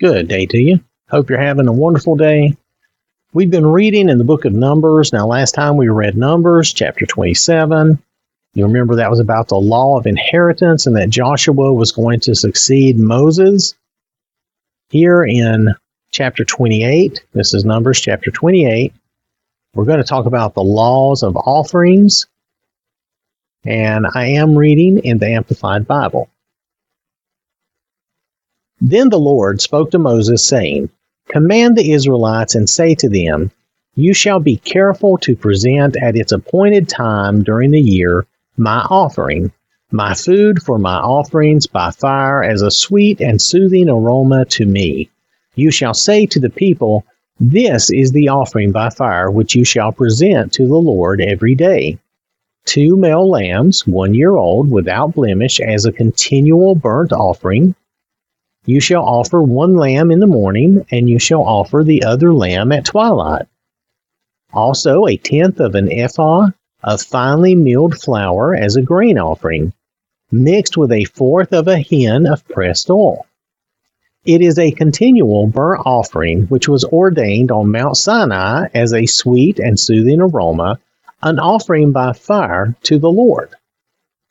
Good day to you. Hope you're having a wonderful day. We've been reading in the book of Numbers. Now, last time we read Numbers, chapter 27. You remember that was about the law of inheritance and that Joshua was going to succeed Moses. Here in chapter 28, this is Numbers chapter 28, we're going to talk about the laws of offerings. And I am reading in the Amplified Bible. Then the Lord spoke to Moses, saying, Command the Israelites and say to them, You shall be careful to present at its appointed time during the year my offering, my food for my offerings by fire as a sweet and soothing aroma to me. You shall say to the people, This is the offering by fire which you shall present to the Lord every day. Two male lambs, one year old, without blemish, as a continual burnt offering you shall offer one lamb in the morning, and you shall offer the other lamb at twilight. Also, a tenth of an ephah of finely milled flour as a grain offering, mixed with a fourth of a hin of pressed oil. It is a continual burnt offering which was ordained on Mount Sinai as a sweet and soothing aroma, an offering by fire to the Lord.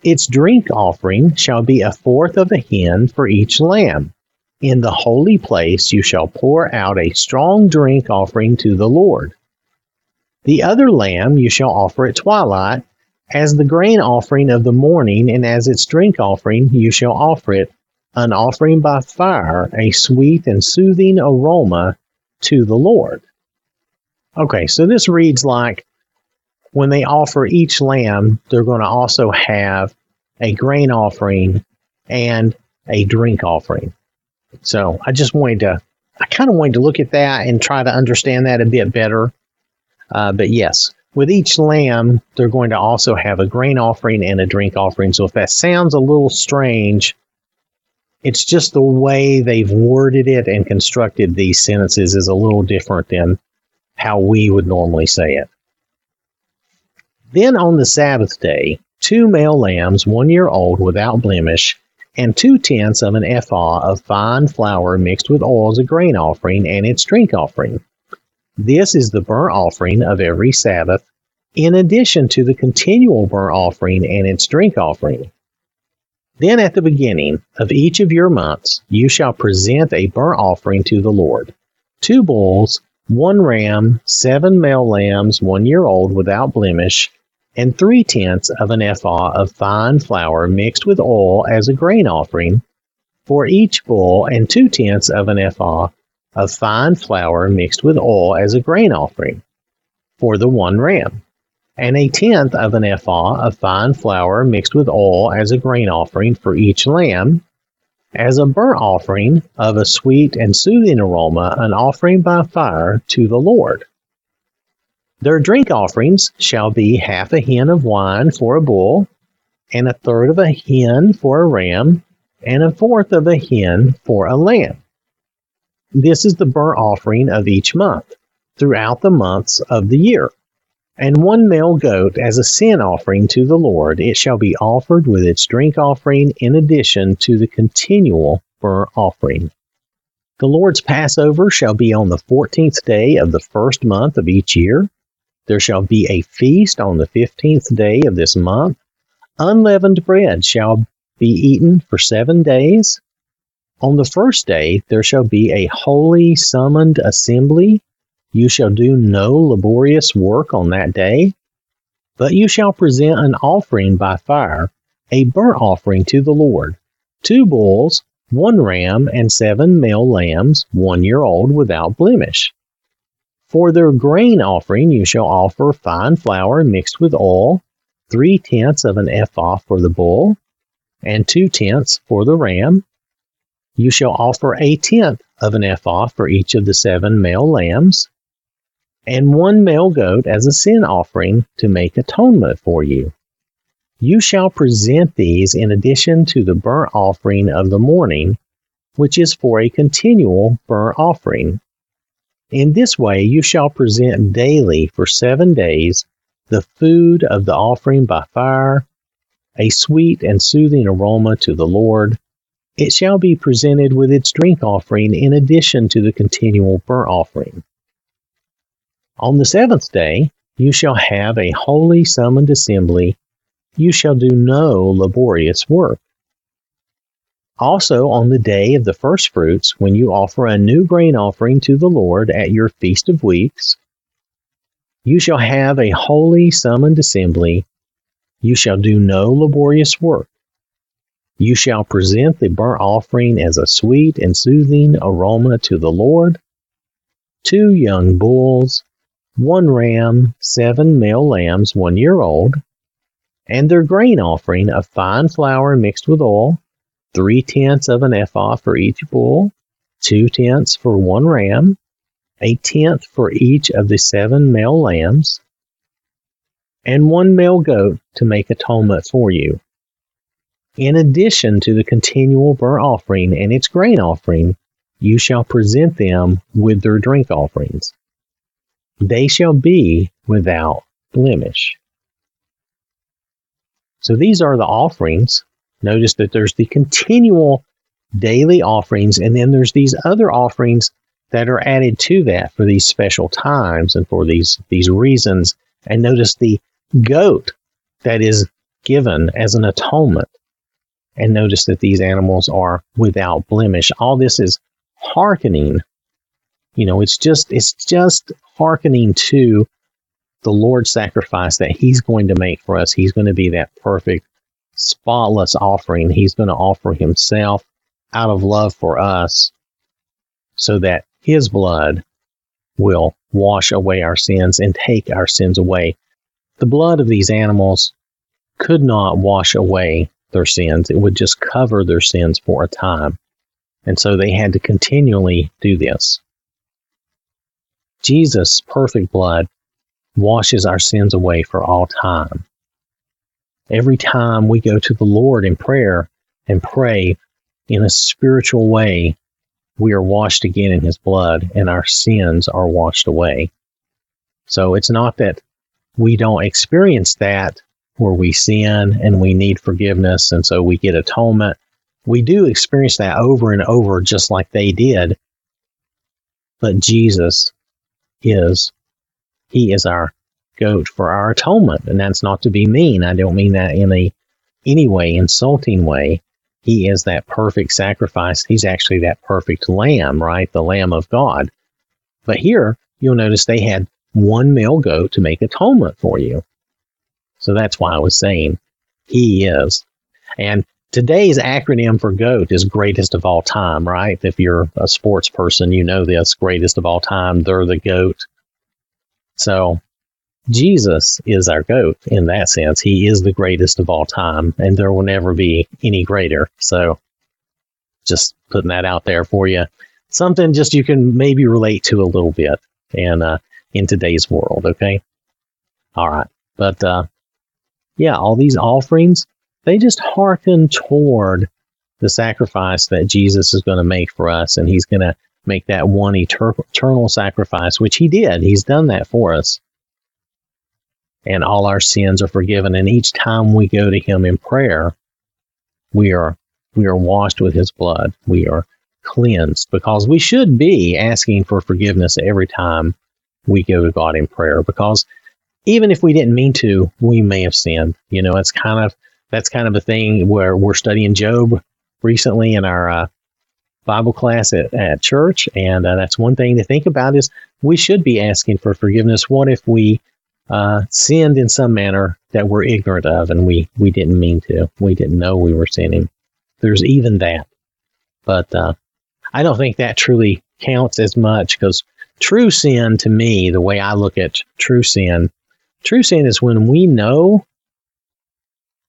Its drink offering shall be a fourth of a hin for each lamb in the holy place you shall pour out a strong drink offering to the Lord. The other lamb you shall offer at twilight, as the grain offering of the morning, and as its drink offering you shall offer it, an offering by fire, a sweet and soothing aroma to the Lord. Okay, so this reads like when they offer each lamb, they're going to also have a grain offering and a drink offering. So I just wanted to, I kind of wanted to look at that and try to understand that a bit better. Uh, but yes, with each lamb, they're going to also have a grain offering and a drink offering. So if that sounds a little strange, it's just the way they've worded it and constructed these sentences is a little different than how we would normally say it. Then on the Sabbath day, two male lambs, one year old without blemish, and two tenths of an ephah of fine flour mixed with oil as a grain offering and its drink offering. This is the burnt offering of every Sabbath, in addition to the continual burnt offering and its drink offering. Then at the beginning of each of your months, you shall present a burnt offering to the Lord two bulls, one ram, seven male lambs, one year old without blemish, and three tenths of an ephah of fine flour mixed with oil as a grain offering. For each bull, and two tenths of an ephah of fine flour mixed with oil as a grain offering. For the one ram, and a tenth of an ephah of fine flour mixed with oil as a grain offering for each lamb, as a burnt offering of a sweet and soothing aroma, an offering by fire to the Lord. Their drink offerings shall be half a hin of wine for a bull, and a third of a hin for a ram, and a fourth of a hin for a lamb. This is the burnt offering of each month, throughout the months of the year. And one male goat as a sin offering to the Lord, it shall be offered with its drink offering in addition to the continual burnt offering. The Lord's Passover shall be on the fourteenth day of the first month of each year. There shall be a feast on the fifteenth day of this month. Unleavened bread shall be eaten for seven days. On the first day there shall be a holy summoned assembly. You shall do no laborious work on that day, but you shall present an offering by fire, a burnt offering to the Lord, two bulls, one ram, and seven male lambs, one year old without blemish. For their grain offering you shall offer fine flour mixed with oil, three tenths of an ephah for the bull, and two tenths for the ram. You shall offer a tenth of an ephah for each of the seven male lambs, and one male goat as a sin offering to make atonement for you. You shall present these in addition to the burnt offering of the morning, which is for a continual burnt offering in this way you shall present daily for seven days the food of the offering by fire, a sweet and soothing aroma to the Lord. it shall be presented with its drink offering in addition to the continual burnt offering. On the seventh day you shall have a holy summoned assembly. You shall do no laborious work. Also, on the day of the first fruits, when you offer a new grain offering to the Lord at your feast of weeks, you shall have a holy summoned assembly. You shall do no laborious work. You shall present the burnt offering as a sweet and soothing aroma to the Lord. Two young bulls, one ram, seven male lambs one year old, and their grain offering of fine flour mixed with oil, three tenths of an ephah for each bull, two tenths for one ram, a tenth for each of the seven male lambs, and one male goat to make atonement for you in addition to the continual burnt offering and its grain offering, you shall present them with their drink offerings. They shall be without blemish. So these are the offerings. Notice that there's the continual daily offerings, and then there's these other offerings that are added to that for these special times and for these these reasons. And notice the goat that is given as an atonement and notice that these animals are without blemish. All this is hearkening. You know, it's just it's just hearkening to the Lord's sacrifice that He's going to make for us. He's going to be that perfect, spotless offering. He's going to offer Himself out of love for us so that His blood will wash away our sins and take our sins away. The blood of these animals could not wash away their sins. It would just cover their sins for a time. And so they had to continually do this. Jesus' perfect blood washes our sins away for all time. Every time we go to the Lord in prayer and pray in a spiritual way, we are washed again in His blood and our sins are washed away. So it's not that we don't experience that where we sin and we need forgiveness, and so we get atonement. We do experience that over and over, just like they did. But Jesus is, He is our goat for our atonement. And that's not to be mean. I don't mean that in a any way insulting way. He is that perfect sacrifice. He's actually that perfect lamb, right? The lamb of God. But here, you'll notice they had one male goat to make atonement for you. So that's why I was saying he is. And today's acronym for GOAT is greatest of all time, right? If you're a sports person, you know this greatest of all time. They're the GOAT. So Jesus is our GOAT in that sense. He is the greatest of all time, and there will never be any greater. So just putting that out there for you. Something just you can maybe relate to a little bit and uh, in today's world, okay? All right. But uh, yeah, all these offerings, they just hearken toward the sacrifice that Jesus is going to make for us. And he's going to make that one eternal sacrifice, which he did. He's done that for us. And all our sins are forgiven. And each time we go to him in prayer, we are we are washed with his blood. We are cleansed because we should be asking for forgiveness every time we go to God in prayer because even if we didn't mean to, we may have sinned. You know, it's kind of that's kind of a thing where we're studying Job recently in our uh, Bible class at, at church, and uh, that's one thing to think about is we should be asking for forgiveness. What if we uh, sinned in some manner that we're ignorant of, and we we didn't mean to, we didn't know we were sinning? There's even that, but uh, I don't think that truly counts as much because true sin to me, the way I look at true sin, True sin is when we know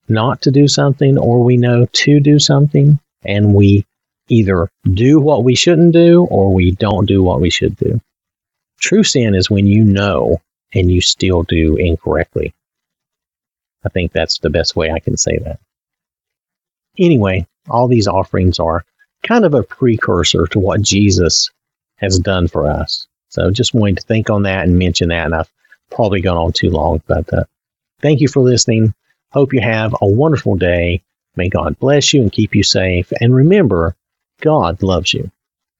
not to do something or we know to do something and we either do what we shouldn't do or we don't do what we should do. True sin is when you know and you still do incorrectly. I think that's the best way I can say that. Anyway, all these offerings are kind of a precursor to what Jesus has done for us. So just wanted to think on that and mention that. And I've probably gone on too long, but uh, thank you for listening. Hope you have a wonderful day. May God bless you and keep you safe. And remember, God loves you.